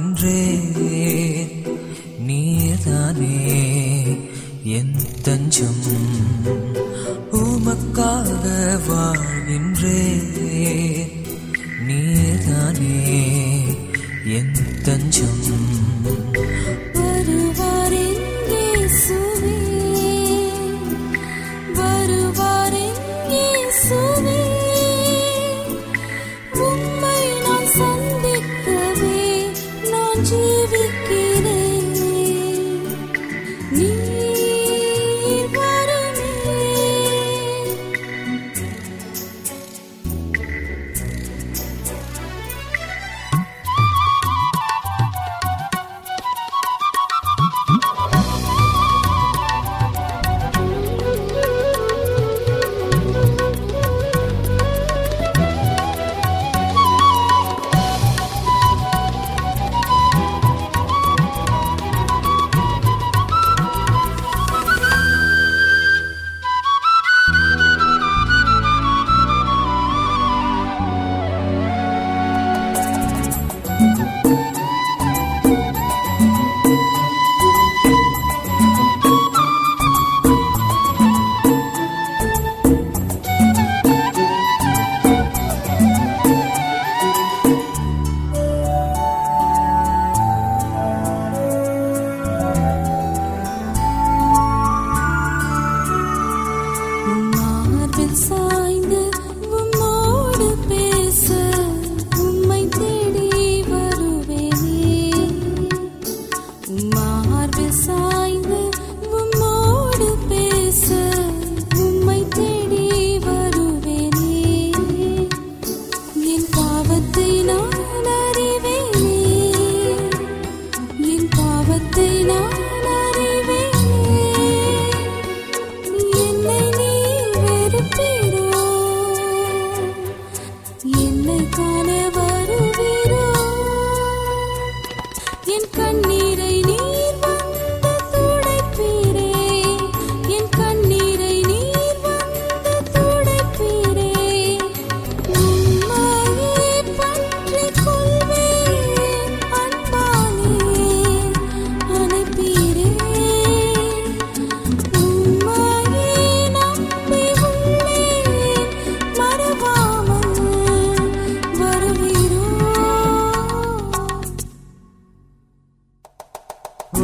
வாழ்கின்றேன் நீதானே என் தஞ்சம்.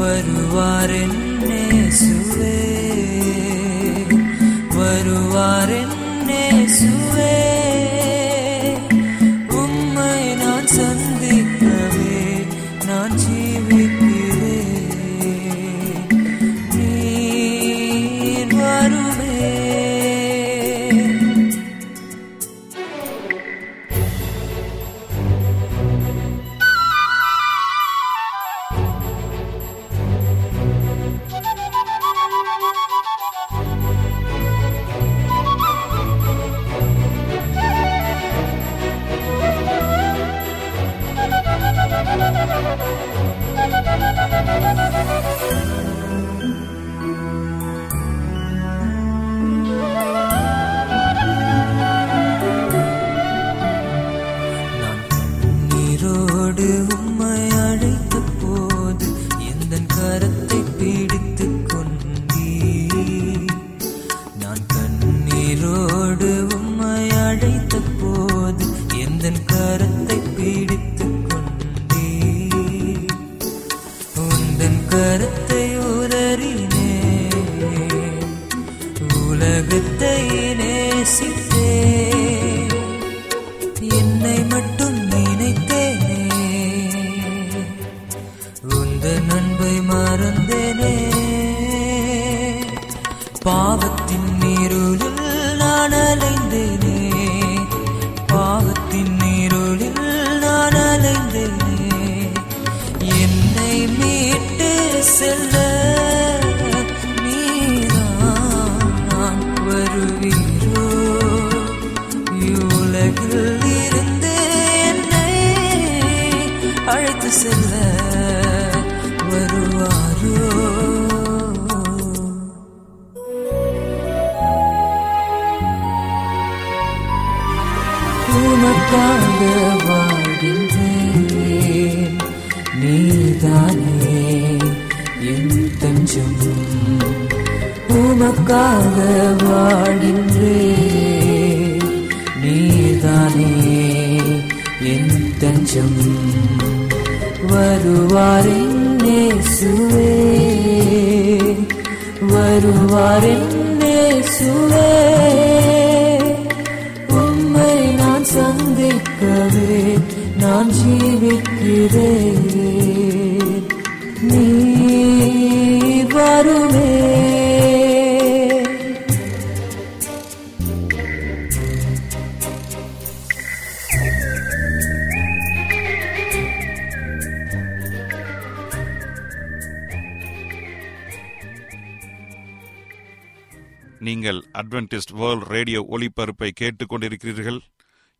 വരുവാരെന്നേ സുവേ சந்திக்கவே நான் ஜீவிக்கிறேன் நீ வருமே. நீங்கள் அட்வென்டிஸ்ட் வேர்ல்ட் ரேடியோ ஒளிபரப்பை கேட்டுக்கொண்டிருக்கிறீர்கள்.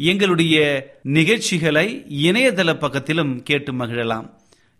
எங்களுடைய நிகழ்ச்சிகளை இணையதள பக்கத்திலும் கேட்டு மகிழலாம்.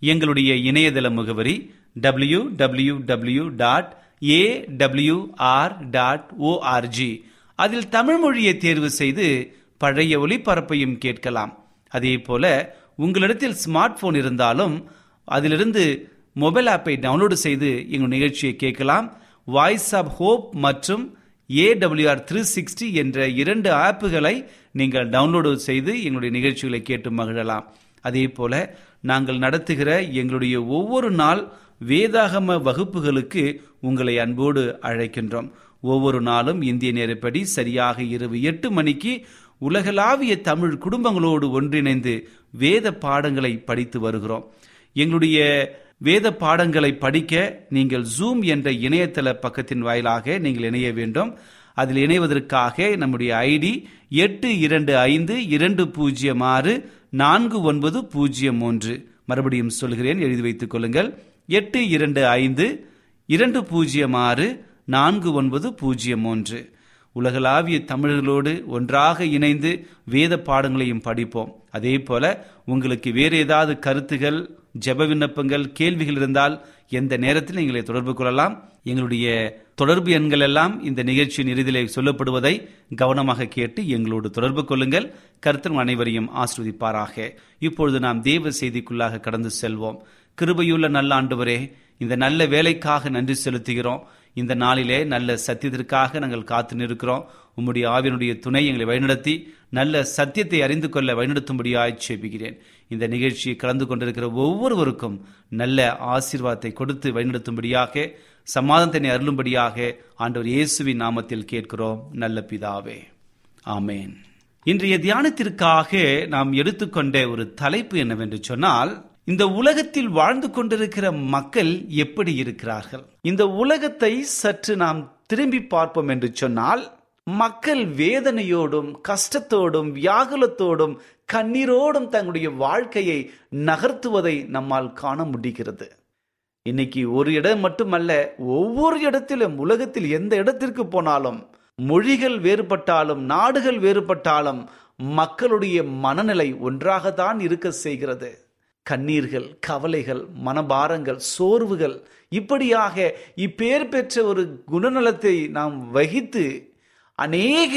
எங்களுடைய இணையதள முகவரி W W W dot A W R dot ORG அதில் தமிழ் மொழியை தேர்வு செய்து பழைய ஒளிபரப்பையும் கேட்கலாம். அதே போல உங்களிடத்தில் ஸ்மார்ட் போன் இருந்தாலும் அதிலிருந்து மொபைல் ஆப்பை டவுன்லோடு செய்து எங்கள் நிகழ்ச்சியை கேட்கலாம். வாய்ஸ் ஆப் ஹோப் மற்றும் ஏடபிள்யூஆர் த்ரீ சிக்ஸ்டி என்ற இரண்டு ஆப்புகளை நீங்கள் டவுன்லோடு செய்து எங்களுடைய நிகழ்ச்சிகளை கேட்டு மகிழலாம். அதே போல நாங்கள் நடத்துகிற எங்களுடைய ஒவ்வொரு நாள் வேதாகம வகுப்புகளுக்கு உங்களை அன்போடு அழைக்கின்றோம். ஒவ்வொரு நாளும் இந்திய நேரப்படி சரியாக இரவு எட்டு மணிக்கு உலகளாவிய தமிழ் குடும்பங்களோடு ஒன்றிணைந்து வேத பாடங்களை படித்து வருகிறோம். எங்களுடைய வேத பாடங்களை படிக்க நீங்கள் ஜூம் என்ற இணையதள பக்கத்தின் வாயிலாக நீங்கள் இணைய வேண்டும். அதில் இணைவதற்காக நம்முடைய ஐடி எட்டு இரண்டு ஐந்து இரண்டு பூஜ்ஜியம் ஆறு நான்கு ஒன்பது பூஜ்ஜியம் மூன்று மறுபடியும் சொல்கிறேன் எழுதி வைத்துக் கொள்ளுங்கள். எட்டு இரண்டு ஐந்து இரண்டு பூஜ்ஜியம் ஆறு நான்கு ஒன்பது பூஜ்ஜியம் மூன்று உலகளாவிய தமிழர்களோடு ஒன்றாக இணைந்து வேத பாடங்களையும் படிப்போம். அதே போல உங்களுக்கு வேறு ஏதாவது கருத்துகள் ஜெப விண்ணப்பங்கள் கேள்விகள் இருந்தால் எந்த நேரத்தில் எங்களை தொடர்பு கொள்ளலாம். எங்களுடைய தொடர்பு எண்கள் எல்லாம் இந்த நிகழ்ச்சியின் இறுதியிலே சொல்லப்படுவதை கவனமாக கேட்டு எங்களோடு தொடர்பு கொள்ளுங்கள். கருத்தன் அனைவரையும் ஆஸ்வதிப்பாராக இப்பொழுது நாம் தேவ செய்திக்குள்ளாக கடந்து செல்வோம். கிருபையுள்ள நல்ல ஆண்டவரே இந்த நல்ல வேலைக்காக நன்றி செலுத்துகிறோம். இந்த நாளிலே நல்ல சத்தியத்திற்காக நாங்கள் காத்து நிற்கிறோம். உம்முடைய ஆவியனுடைய துணை எங்களை வழிநடத்தி நல்ல சத்தியத்தை அறிந்து கொள்ள வழிநடத்தும்படியாய் சேபிக்கிறேன் இந்த நிகழ்ச்சியை கலந்து கொண்டிருக்கிற ஒவ்வொருவருக்கும் நல்ல ஆசீர்வாதத்தை கொடுத்து வழிநடத்தும்படியாக சமாதானத்தினை அருளும்படியாக ஆண்டவர் இயேசுவின் நாமத்தில் கேட்கிறோம். நல்ல பிதாவே. ஆமேன். இன்றைய தியானத்திற்காக நாம் எடுத்துக்கொண்ட ஒரு தலைப்பு என்னவென்று சொன்னால் இந்த உலகத்தில் வாழ்ந்து கொண்டிருக்கிற மக்கள் எப்படி இருக்கிறார்கள்? இந்த உலகத்தை சற்று நாம் திரும்பி பார்ப்போம் என்று சொன்னால் மக்கள் வேதனையோடும் கஷ்டத்தோடும் வியாகுலத்தோடும் கண்ணீரோடும் தங்களுடைய வாழ்க்கையை நகர்த்துவதை நம்மால் காண முடிகிறது. இன்னைக்கு ஒரு இடம் மட்டுமல்ல ஒவ்வொரு இடத்திலும் உலகத்தில் எந்த இடத்திற்கு போனாலும் மொழிகள் வேறுபட்டாலும் நாடுகள் வேறுபட்டாலும் மக்களுடைய மனநிலை ஒன்றாகத்தான் இருக்க செய்கிறது. கண்ணீர்கள் கவலைகள் மனபாரங்கள் சோர்வுகள் இப்படியாக இப்பேர் பெற்ற ஒரு குணநலத்தை நாம் வகித்து அநேக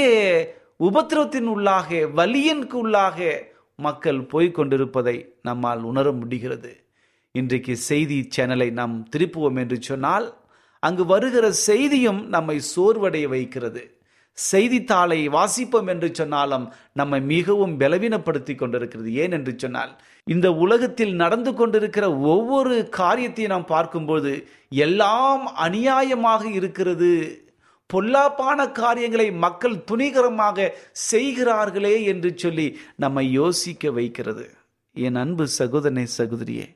உபத்திரவத்தின் உள்ளாக வலியனுக்கு உள்ளாக மக்கள் போய்கொண்டிருப்பதை நம்மால் உணர முடிகிறது. இன்றைக்கு செய்தி சேனலை நாம் திருப்புவோம் என்று சொன்னால் அங்கு வருகிற செய்தியும் நம்மை சோர்வடைய வைக்கிறது. செய்தித்தாளை வாசிப்போம் என்று சொன்னாலும் நம்மை மிகவும் பலவீனப்படுத்தி கொண்டிருக்கிறது. ஏன் என்று சொன்னால் இந்த உலகத்தில் நடந்து கொண்டிருக்கிற ஒவ்வொரு காரியத்தையும் நாம் பார்க்கும்போது எல்லாம் அநியாயமாக இருக்கிறது. பொல்லாப்பான காரியங்களை மக்கள் துணிகரமாக செய்கிறார்களே என்று சொல்லி நம்மை யோசிக்க வைக்கிறது. என் அன்பு சகோதரனை சகோதரியே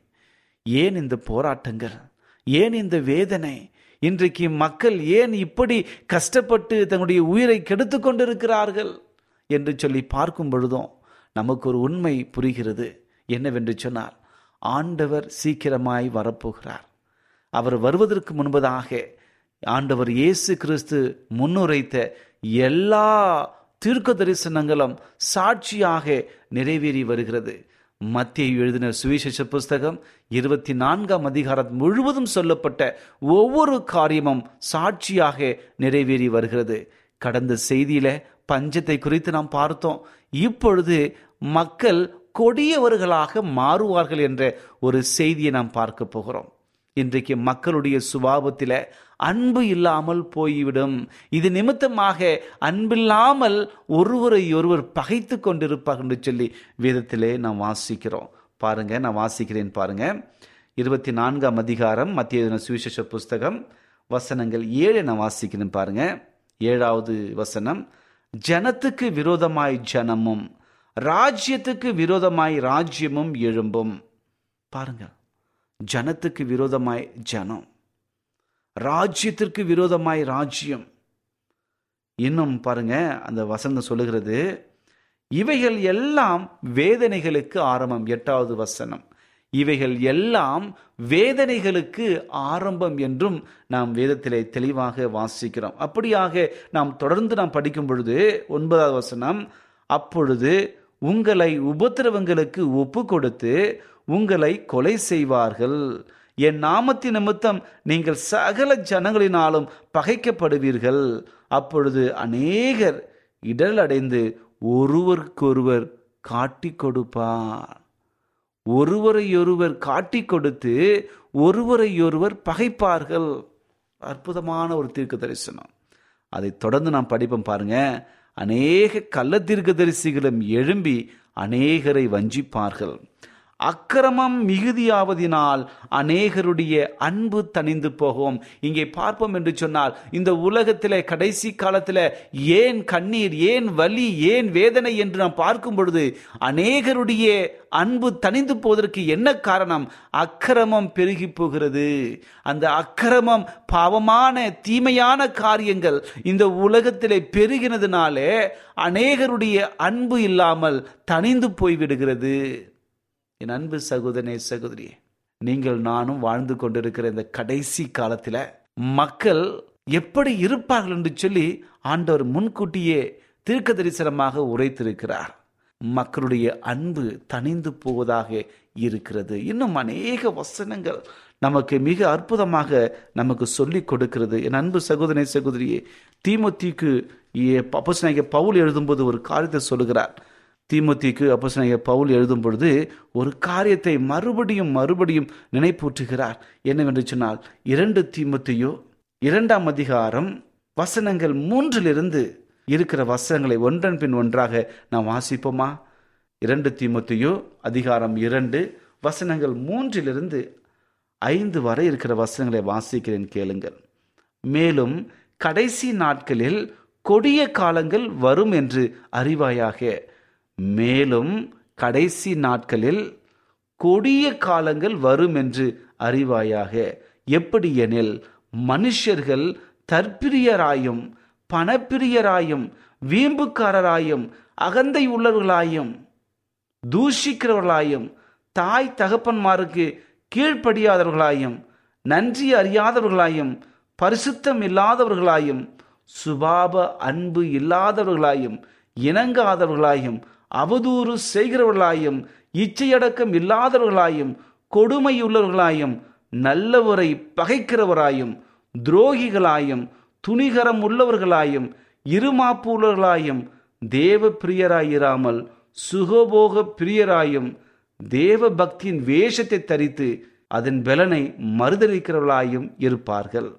ஏன் இந்த போராட்டங்கள் ஏன் இந்த வேதனை இன்றைக்கு மக்கள் ஏன் இப்படி கஷ்டப்பட்டு தங்களுடைய உயிரை கெடுத்து கொண்டிருக்கிறார்கள் என்று சொல்லி பார்க்கும் பொழுதும் நமக்கு ஒரு உண்மை புரிகிறது. என்னவென்று சொன்னால் ஆண்டவர் சீக்கிரமாய் வரப்போகிறார். அவர் வருவதற்கு முன்பதாக ஆண்டவர் இயேசு கிறிஸ்து முன்னுரைத்த எல்லா தீர்க்க தரிசனங்களும் சாட்சியாக நிறைவேறி வருகிறது. மத்திய எழுதின சுவிசேஷ புஸ்தகம் இருபத்தி நான்காம் அதிகாரம் முழுவதும் சொல்லப்பட்ட ஒவ்வொரு காரியமும் சாட்சியாக நிறைவேறி வருகிறது. கடந்த செய்தியில பஞ்சத்தை குறித்து நாம் பார்த்தோம். இப்பொழுது மக்கள் கொடியவர்களாக மாறுவார்கள் என்ற ஒரு செய்தியை நாம் பார்க்க போகிறோம். இன்றைக்கு மக்களுடைய சுபாவத்தில் அன்பு இல்லாமல் போய்விடும். இது நிமித்தமாக அன்பில்லாமல் ஒருவரை ஒருவர் பகைத்து கொண்டிருப்பார் என்று சொல்லி வேதத்திலே நாம் வாசிக்கிறோம். பாருங்க நான் வாசிக்கிறேன் பாருங்க. இருபத்தி நான்காம் அதிகாரம் மத்திய சுவிசேஷ புஸ்தகம் வசனங்கள் ஏழு நான் வாசிக்கிறேன் பாருங்க. ஏழாவது வசனம் ஜனத்துக்கு விரோதமாய் ஜனமும் ராஜ்யத்துக்கு விரோதமாய் ராஜ்யமும் எழும்பும். பாருங்க ஜனத்துக்கு விரோதமாய் ஜனம் ராஜ்யத்திற்கு விரோதமாய் ராஜ்யம். இன்னும் பாருங்க அந்த வசனம் சொல்லுகிறது இவைகள் எல்லாம் வேதனைகளுக்கு ஆரம்பம். எட்டாவது வசனம். இவைகள் எல்லாம் வேதனைகளுக்கு ஆரம்பம் என்றும் நாம் வேதத்திலே தெளிவாக வாசிக்கிறோம். அப்படியாக நாம் தொடர்ந்து நாம் படிக்கும் பொழுது ஒன்பதாவது வசனம் அப்பொழுது உங்களை உபத்திரவங்களுக்கு ஒப்பு கொடுத்து உங்களை கொலை செய்வார்கள். என் நாமத்தின் நிமித்தம் நீங்கள் சகல ஜனங்களினாலும் பகைக்கப்படுவீர்கள். அப்பொழுது அநேகர் இடல் அடைந்து ஒருவருக்கொருவர் காட்டி கொடுப்பார் ஒருவரையொருவர் காட்டி கொடுத்து ஒருவரையொருவர் பகைப்பார்கள். அற்புதமான ஒரு தீர்க்க தரிசனம் அதை தொடர்ந்து நாம் படிப்போம் பாருங்க. அநேக கள்ள தீர்க்க தரிசிகளும் எழும்பி அநேகரை வஞ்சிப்பார்கள். அக்கிரமம் மிகுதியாவதினால் அநேகருடைய அன்பு தணிந்து போகும். இங்கே பார்ப்போம் என்று சொன்னால் இந்த உலகத்திலே கடைசி காலத்தில் ஏன் கண்ணீர் ஏன் வலி ஏன் வேதனை என்று நாம் பார்க்கும் பொழுது அநேகருடைய அன்பு தணிந்து போவதற்கு என்ன காரணம்? அக்கிரமம் பெருகி போகிறது. அந்த அக்கிரமம் பாவமான தீமையான காரியங்கள் இந்த உலகத்திலே பெருகினதுனாலே அநேகருடைய அன்பு இல்லாமல் தணிந்து போய்விடுகிறது. என் அன்பு சகோதரனே சகோதரியே நீங்கள் நானும் வாழ்ந்து கொண்டிருக்கிற இந்த கடைசி காலத்தில் மக்கள் எப்படி இருப்பார்கள் என்று சொல்லி ஆண்டவர் முன்கூட்டியே தீர்க்க தரிசனமாக உரைத்திருக்கிறார். மக்களுடைய அன்பு தணிந்து போவதாக இருக்கிறது. இன்னும் அநேக வசனங்கள் நமக்கு மிக அற்புதமாக நமக்கு சொல்லிக் கொடுக்கிறது. என் அன்பு சகோதரனை சகோதரியே தீமத்திக்கு அப்போஸ்தலனாகிய பவுல் எழுதும்போது ஒரு காரியத்தை சொல்லுகிறார். தீமத்திக்கு அப்போஸ்தலனாகிய பவுல் எழுதும் பொழுது ஒரு காரியத்தை மறுபடியும் மறுபடியும் நினைப்பூற்றுகிறார் என்னவென்று சொன்னால் இரண்டு தீமத்தையோ இரண்டாம் அதிகாரம் வசனங்கள் மூன்றிலிருந்து இருக்கிற வசனங்களை ஒன்றன் பின் ஒன்றாக நாம் வாசிப்போமா? இரண்டு தீமத்தையோ அதிகாரம் இரண்டு வசனங்கள் மூன்றிலிருந்து ஐந்து வரை இருக்கிற வசனங்களை வாசிக்கிறேன் கேளுங்கள். மேலும் கடைசி நாட்களில் கொடிய காலங்கள் வரும் என்று அறிவாயாக மேலும் கடைசி நாட்களில் கொடிய காலங்கள் வரும் என்று அறிவாயாக. எப்படி எனில் மனுஷர்கள் தற்பிரியராயும் பணப்பிரியராயும் வீம்புக்காரராயும் அகந்தை உள்ளவர்களாயும் தூஷிக்கிறவர்களாயும் தாய் தகப்பன்மாருக்கு கீழ்ப்படியாதவர்களாயும் நன்றி அறியாதவர்களாயும் பரிசுத்தம் இல்லாதவர்களாயும் சுபாப அன்பு இல்லாதவர்களாயும் இணங்காதவர்களாயும் அவதூறு செய்கிறவர்களாயும் இச்சையடக்கம் இல்லாதவர்களாயும் கொடுமையுள்ளவர்களாயும் நல்லவரை பகைக்கிறவராயும் துரோகிகளாயும் துணிகரம் உள்ளவர்களாயும் இருமாப்பு உள்ளவர்களாயும் தேவ பிரியராயிராமல் சுகபோக பிரியராயும் தேவ பக்தியின் வேஷத்தை தரித்து அதன் பலனை மறுதளிக்கிறவர்களாயும் இருப்பார்கள்.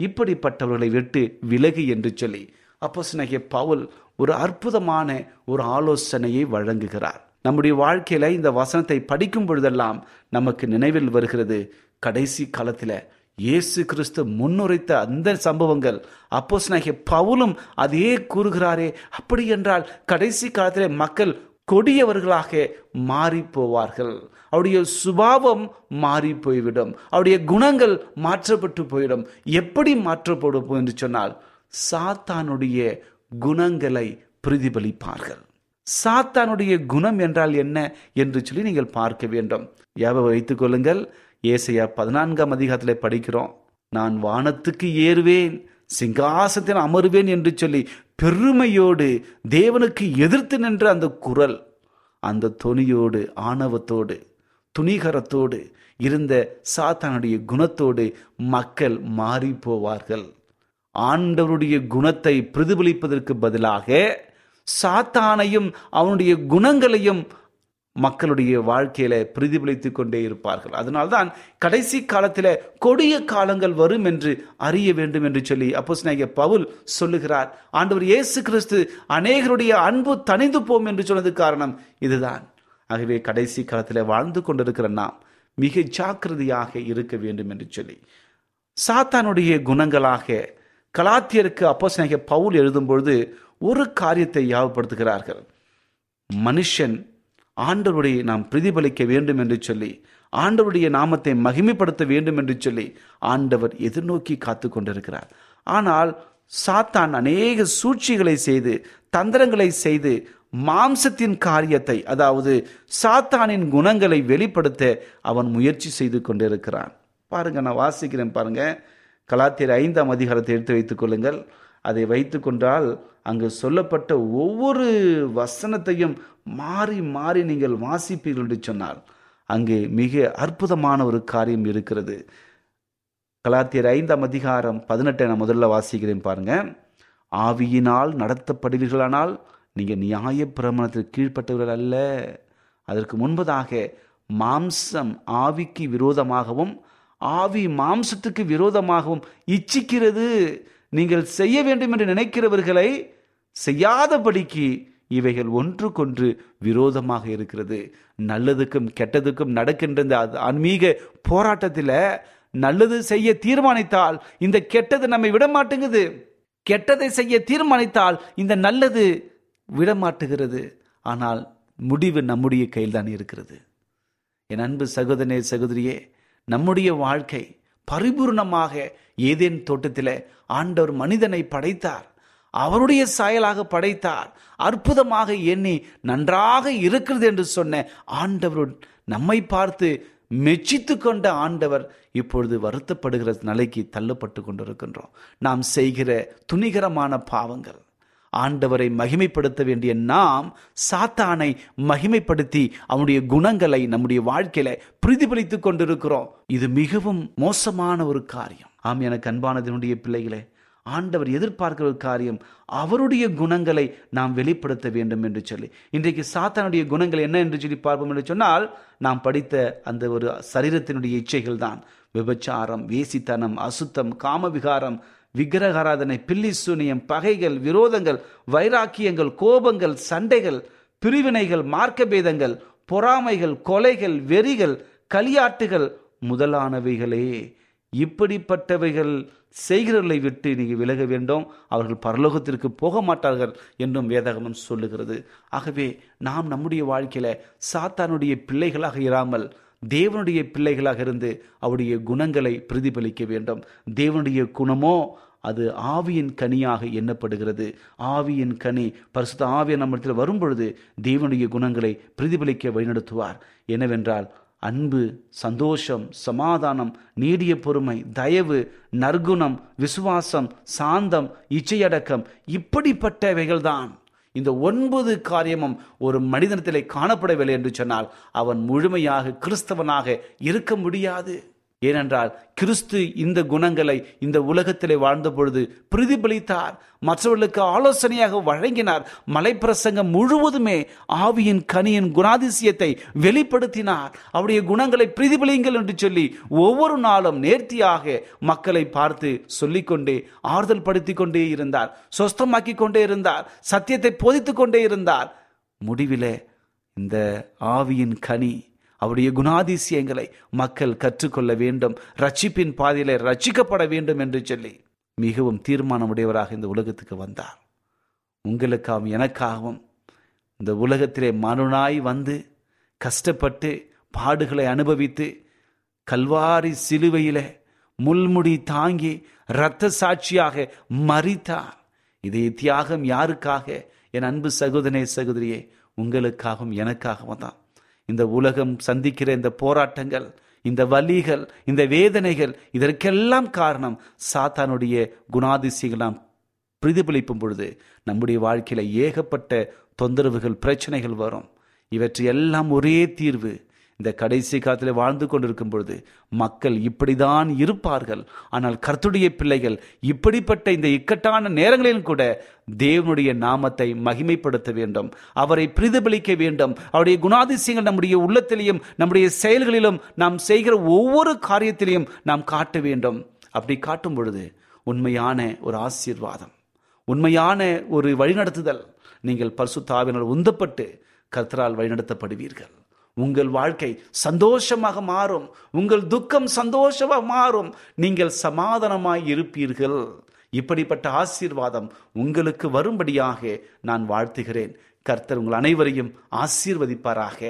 இப்படிப்பட்டவர்களை விட்டு விலகு என்று சொல்லி அப்போ சினகிய பவுல் ஒரு அற்புதமான ஒரு ஆலோசனையை வழங்குகிறார். நம்முடைய வாழ்க்கையில இந்த வசனத்தை படிக்கும் பொழுதெல்லாம் நமக்கு நினைவில் வருகிறது கடைசி காலத்தில் இயேசு கிறிஸ்து முன்னுரைத்த அந்த சம்பவங்கள் அப்போஸ் அப்போஸ்தலனாகிய பவுலும் அதே கூறுகிறாரே அப்படி என்றால் கடைசி காலத்திலே மக்கள் கொடியவர்களாக மாறி போவார்கள் அவருடைய சுபாவம் மாறி போய்விடும் அவருடைய குணங்கள் மாற்றப்பட்டு போயிடும். எப்படி மாற்றப்படும்? என்று சொன்னால் சாத்தானுடைய குணங்களை பிரதிபலிப்பார்கள். சாத்தானுடைய குணம் என்றால் என்ன என்று சொல்லி நீங்கள் பார்க்க வேண்டும். யாவை வைத்துக் கொள்ளுங்கள். ஏசையா பதினான்காம் அதிகாரத்தில் படிக்கிறோம். நான் வானத்துக்கு ஏறுவேன் சிங்காசத்தில் அமருவேன் என்று சொல்லி பெருமையோடு தேவனுக்கு எதிர்த்து நின்ற அந்த குரல் அந்த தொனியோடு ஆணவத்தோடு துணிகரத்தோடு இருந்த சாத்தானுடைய குணத்தோடு மக்கள் மாறி போவார்கள். ஆண்டவருடைய குணத்தை பிரதிபலிப்பதற்கு பதிலாக சாத்தானையும் அவனுடைய குணங்களையும் மக்களுடைய வாழ்க்கையில பிரதிபலித்துக் கொண்டே இருப்பார்கள். அதனால்தான் கடைசி காலத்தில் கொடிய காலங்கள் வரும் என்று அறிய வேண்டும் என்று சொல்லி அப்போஸ்தலனாகிய பவுல் சொல்லுகிறார். ஆண்டவர் இயேசு கிறிஸ்து அநேகருடைய அன்பு தணிந்து போம் என்று சொன்னது காரணம் இதுதான். ஆகவே கடைசி காலத்தில் வாழ்ந்து கொண்டிருக்கிற நாம் மிக ஜாக்கிரதையாக இருக்க வேண்டும் என்று சொல்லி சாத்தானுடைய குணங்களாக கலாத்தியருக்கு அப்போஸ்தலனாகிய பவுல் எழுதும் பொழுது ஒரு காரியத்தை யாவப்படுத்துகிறார்கள் மனுஷன் ஆண்டவருடைய நாம் பிரதிபலிக்க வேண்டும் என்று சொல்லி ஆண்டவருடைய நாமத்தை மகிமைப்படுத்த வேண்டும் என்று சொல்லி ஆண்டவர் எதிர்நோக்கி காத்து கொண்டிருக்கிறார். ஆனால் சாத்தான் அநேக சூழ்ச்சிகளை செய்து தந்திரங்களை செய்து மாம்சத்தின் காரியத்தை அதாவது சாத்தானின் குணங்களை வெளிப்படுத்த அவன் முயற்சி செய்து கொண்டிருக்கிறான். பாருங்க நான் வாசிக்கிறேன் பாருங்க. கலாத்திர ஐந்தாம் அதிகாரத்தை எடுத்து வைத்துக் கொள்ளுங்கள். அதை வைத்து கொண்டால் அங்கு சொல்லப்பட்ட ஒவ்வொரு வசனத்தையும் மாறி மாறி நீங்கள் வாசிப்பீர்கள் என்று சொன்னால் அங்கு மிக அற்புதமான ஒரு காரியம் இருக்கிறது. கலாத்தியர் ஐந்தாம் அதிகாரம் பதினெட்டை நான் முதல்ல வாசிக்கிறேன் பாருங்க. ஆவியினால் நடத்தப்படுவீர்களானால் நீங்கள் நியாய பிரமாணத்திற்கு கீழ்ப்பட்டவர்கள் அல்ல. அதற்கு முன்பதாக மாம்சம் ஆவிக்கு விரோதமாகவும் ஆவி மாம்சத்துக்கு விரோதமாகவும் இச்சிக்கிறது. நீங்கள் செய்ய வேண்டும் என்று நினைக்கிறவர்களை செய்யாதபடிக்கு இவைகள் ஒன்றுக்கொன்று விரோதமாக இருக்கிறது. நல்லதுக்கும் கெட்டதுக்கும் நடக்கின்ற இந்த ஆன்மீக போராட்டத்தில் நல்லது செய்ய தீர்மானித்தால் இந்த கெட்டது நம்மை விட மாட்டேங்குது கெட்டதை செய்ய தீர்மானித்தால் இந்த நல்லது விடமாட்டுகிறது. ஆனால் முடிவு நம்முடைய கையில் தான் இருக்கிறது. என் அன்பு சகோதரனே சகோதரியே நம்முடைய வாழ்க்கை பரிபூர்ணமாக ஏதேன் தோட்டத்தில் ஆண்டவர் மனிதனை படைத்தார். அவருடைய சாயலாக படைத்தார். அற்புதமாக எண்ணி நன்றாக இருக்கிறது என்று சொன்ன ஆண்டவர் நம்மை பார்த்து மெச்சித்து கொண்ட ஆண்டவர் இப்பொழுது வருத்தப்படுகிற நிலைக்கு தள்ளப்பட்டு கொண்டிருக்கின்றோம். நாம் செய்கிற துணிகரமான பாவங்கள் ஆண்டவரை மகிமைப்படுத்த வேண்டிய நாம் சாத்தானை மகிமைப்படுத்தி அவனுடைய குணங்களை நம்முடைய வாழ்க்கையில பிரதிபலித்துக் கொண்டிருக்கிறோம். இது மிகவும் மோசமான ஒரு காரியம். ஆம் எனக்கு அன்பானதனுடைய பிள்ளைகளே ஆண்டவர் எதிர்பார்க்கிற ஒரு காரியம் அவருடைய குணங்களை நாம் வெளிப்படுத்த வேண்டும் என்று சொல்லி. இன்றைக்கு சாத்தானுடைய குணங்கள் என்ன என்று சொல்லி பார்ப்போம் என்று சொன்னால் நாம் படித்த அந்த ஒரு சரீரத்தினுடைய இச்சைகள் தான். விபச்சாரம் வேசித்தனம் அசுத்தம் காமவிகாரம் விக்கிரகாராதனை பில்லி சூனியம் பகைகள் விரோதங்கள் வைராக்கியங்கள் கோபங்கள் சண்டைகள் பிரிவினைகள் மார்க்கபேதங்கள் பொறாமைகள் கொலைகள் வெறிகள் களியாட்டுகள் முதலானவைகளே. இப்படிப்பட்டவைகள் செய்கிறவர்களை விட்டு நீங்க விலக வேண்டும். அவர்கள் பரலோகத்திற்கு போக மாட்டார்கள் என்றும் வேதகமம் சொல்லுகிறது. ஆகவே நாம் நம்முடைய வாழ்க்கையில சாத்தானுடைய பிள்ளைகளாக இராமல் தேவனுடைய பிள்ளைகளாக இருந்து அவருடைய குணங்களை பிரதிபலிக்க வேண்டும். தேவனுடைய குணமோ அது ஆவியின் கனியாக எண்ணப்படுகிறது. ஆவியின் கனி பரிசுத்த ஆவிய நம்மிடத்தில் வரும்பொழுது தேவனுடைய குணங்களை பிரதிபலிக்க வழிநடத்துவார். என்னவென்றால் அன்பு சந்தோஷம் சமாதானம் நீடிய பொறுமை தயவு நற்குணம் விசுவாசம் சாந்தம் இச்சையடக்கம் இப்படிப்பட்டவைகள்தான். இந்த ஒன்பது காரியமும் ஒரு மனிதனத்திலே காணப்படவில்லை என்று சொன்னால் அவன் முழுமையாக கிறிஸ்தவனாக இருக்க முடியாது. ஏனென்றால் கிறிஸ்து இந்த குணங்களை இந்த உலகத்திலே வாழ்ந்த பொழுது பிரதிபலித்தார். மற்றவர்களுக்கு ஆலோசனையாக வழங்கினார். மலைப்பிரசங்கம் முழுவதுமே ஆவியின் கனியின் குணாதிசயத்தை வெளிப்படுத்தினார். அவருடைய குணங்களை பிரதிபலியுங்கள் என்று சொல்லி ஒவ்வொரு நாளும் நேர்த்தியாக மக்களை பார்த்து சொல்லிக்கொண்டே ஆறுதல் படுத்திக் கொண்டே இருந்தார். சொஸ்தமாக்கி கொண்டே இருந்தார். சத்தியத்தை போதித்து கொண்டே இருந்தார். முடிவிலே இந்த ஆவியின் கனி அவருடைய குணாதிசயங்களை மக்கள் கற்றுக்கொள்ள வேண்டும் ரட்சிப்பின் பாதையில ரட்சிக்கப்பட வேண்டும் என்று சொல்லி மிகவும் தீர்மானமுடையவராக இந்த உலகத்துக்கு வந்தார். உங்களுக்காகவும் எனக்காகவும் இந்த உலகத்திலே மனுனாய் வந்து கஷ்டப்பட்டு பாடுகளை அனுபவித்து கல்வாரி சிலுவையில முள்முடி தாங்கி இரத்த சாட்சியாக மறித்தார் இதே தியாகம் யாருக்காக? என் அன்பு சகோதரனே சகோதரியே உங்களுக்காகவும் எனக்காகவும் தான். இந்த உலகம் சந்திக்கிற இந்த போராட்டங்கள் இந்த வலிகள் இந்த வேதனைகள் இதற்கெல்லாம் காரணம் சாத்தானுடைய குணாதிசயங்கள் நாம் பிரதிபலிப்பும் பொழுது நம்முடைய வாழ்க்கையில ஏகப்பட்ட தொந்தரவுகள் பிரச்சனைகள் வரும். இவற்றையெல்லாம் ஒரே தீர்வு இந்த கடைசி காலத்தில் வாழ்ந்து கொண்டிருக்கும் பொழுது மக்கள் இப்படிதான் இருப்பார்கள். ஆனால் கர்த்துடைய பிள்ளைகள் இப்படிப்பட்ட இந்த இக்கட்டான நேரங்களிலும் கூட தேவனுடைய நாமத்தை மகிமைப்படுத்த வேண்டும். அவரை பிரதிபலிக்க வேண்டும். அவருடைய குணாதிசயங்கள் நம்முடைய உள்ளத்திலையும் நம்முடைய செயல்களிலும் நாம் செய்கிற ஒவ்வொரு காரியத்திலையும் நாம் காட்ட வேண்டும். அப்படி காட்டும் பொழுது உண்மையான ஒரு ஆசீர்வாதம் உண்மையான ஒரு வழிநடத்துதல். நீங்கள் பரிசுத்தாவினால் உந்தப்பட்டு கர்த்தரால் வழிநடத்தப்படுவீர்கள். உங்கள் வாழ்க்கை சந்தோஷமாக மாறும். உங்கள் துக்கம் சந்தோஷமாக மாறும். நீங்கள் சமாதானமாய் இருப்பீர்கள். இப்படிப்பட்ட ஆசீர்வாதம் உங்களுக்கு வரும்படியாக நான் வாழ்த்துகிறேன். கர்த்தர் உங்கள் அனைவரையும் ஆசீர்வதிப்பாராக.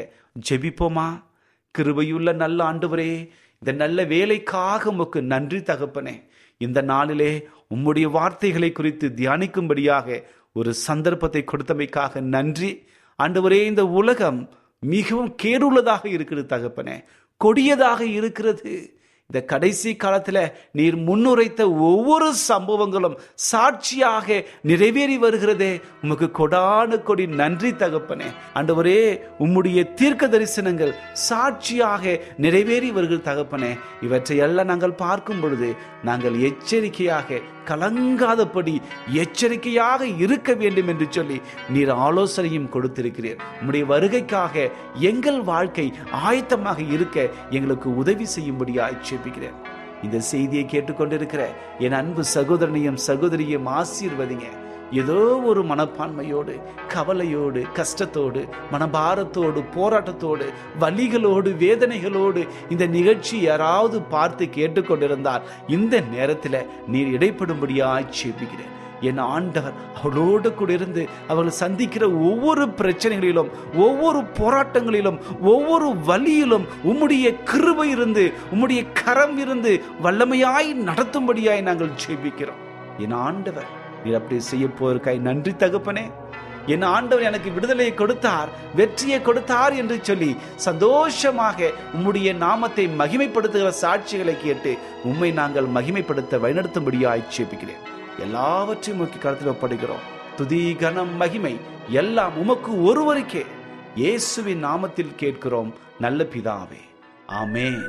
ஜெபிப்போமா? கிருபையுள்ள நல்ல ஆண்டவரே இந்த நல்ல வேலைக்காக உமக்கு நன்றி தகப்பனே. இந்த நாளிலே உம்முடைய வார்த்தைகளை குறித்து தியானிக்கும்படியாக ஒரு சந்தர்ப்பத்தை கொடுத்தமைக்காக நன்றி. ஆண்டவரே இந்த உலகம் மிகவும் கேடுள்ளதாக இருக்கிறது தகப்பனே. கொடியதாக இருக்கிறது. இந்த கடைசி காலத்தில் நீர் முன்னுரைத்த ஒவ்வொரு சம்பவங்களும் சாட்சியாக நிறைவேறி வருகிறதே. உமக்கு கொடான கொடி நன்றி தகப்பனே. ஆண்டவரே உம்முடைய தீர்க்க தரிசனங்கள் சாட்சியாக நிறைவேறி வருகிற தகப்பனே. இவற்றை எல்லாம் நாங்கள் பார்க்கும் பொழுது நாங்கள் எச்சரிக்கையாக கலங்காதபடி எச்சரிக்கையாக இருக்க வேண்டும் என்று சொல்லி நீர் ஆலோசனையும் கொடுத்திருக்கிறீர். உம்முடைய வருகைக்காக எங்கள் வாழ்க்கை ஆயத்தமாக இருக்க எங்களுக்கு உதவி செய்யும்படியாய் ஜெபிக்கிறேன். இந்த செய்தியை கேட்டுக்கொண்டிருக்கிற என் அன்பு சகோதரனையும் சகோதரியும் ஆசீர்வதிங்க. ஏதோ ஒரு மனப்பான்மையோடு கவலையோடு கஷ்டத்தோடு மனபாரத்தோடு போராட்டத்தோடு வலிகளோடு வேதனைகளோடு இந்த நிகழ்ச்சி யாராவது பார்த்து கேட்டுக்கொண்டிருந்தால் இந்த நேரத்தில் நீர் இடைப்படும்படியாய் செபிக்கிறேன் என் ஆண்டவர் அவளோடு கூட இருந்து அவர்கள் சந்திக்கிற ஒவ்வொரு பிரச்சனைகளிலும் ஒவ்வொரு போராட்டங்களிலும் ஒவ்வொரு வழியிலும் உம்முடைய கிருபை இருந்து உம்முடைய கரம் இருந்து வல்லமையாய் நடத்தும்படியாய் நாங்கள் ஜெபிக்கிறோம். என் ஆண்டவர் நீர் அப்படி செய்ய போருக்காய் நன்றி தகப்பனே. என் ஆண்டவர் எனக்கு விடுதலையை கொடுத்தார் வெற்றியை கொடுத்தார் என்று சொல்லி சந்தோஷமாக உம்முடைய நாமத்தை மகிமைப்படுத்துகிற சாட்சிகளை கேட்டு உம்மை நாங்கள் மகிமைப்படுத்த வழிநடத்தும்படியா ஆட்சேபிக்கிறேன் எல்லாவற்றையும் நோக்கி கருத்தில் ஒப்படுகிறோம் துதி கனம் மகிமை எல்லாம் உமக்கு ஒருவருக்கே. இயேசுவின் நாமத்தில் கேட்கிறோம். நல்ல பிதாவே. ஆமேன்.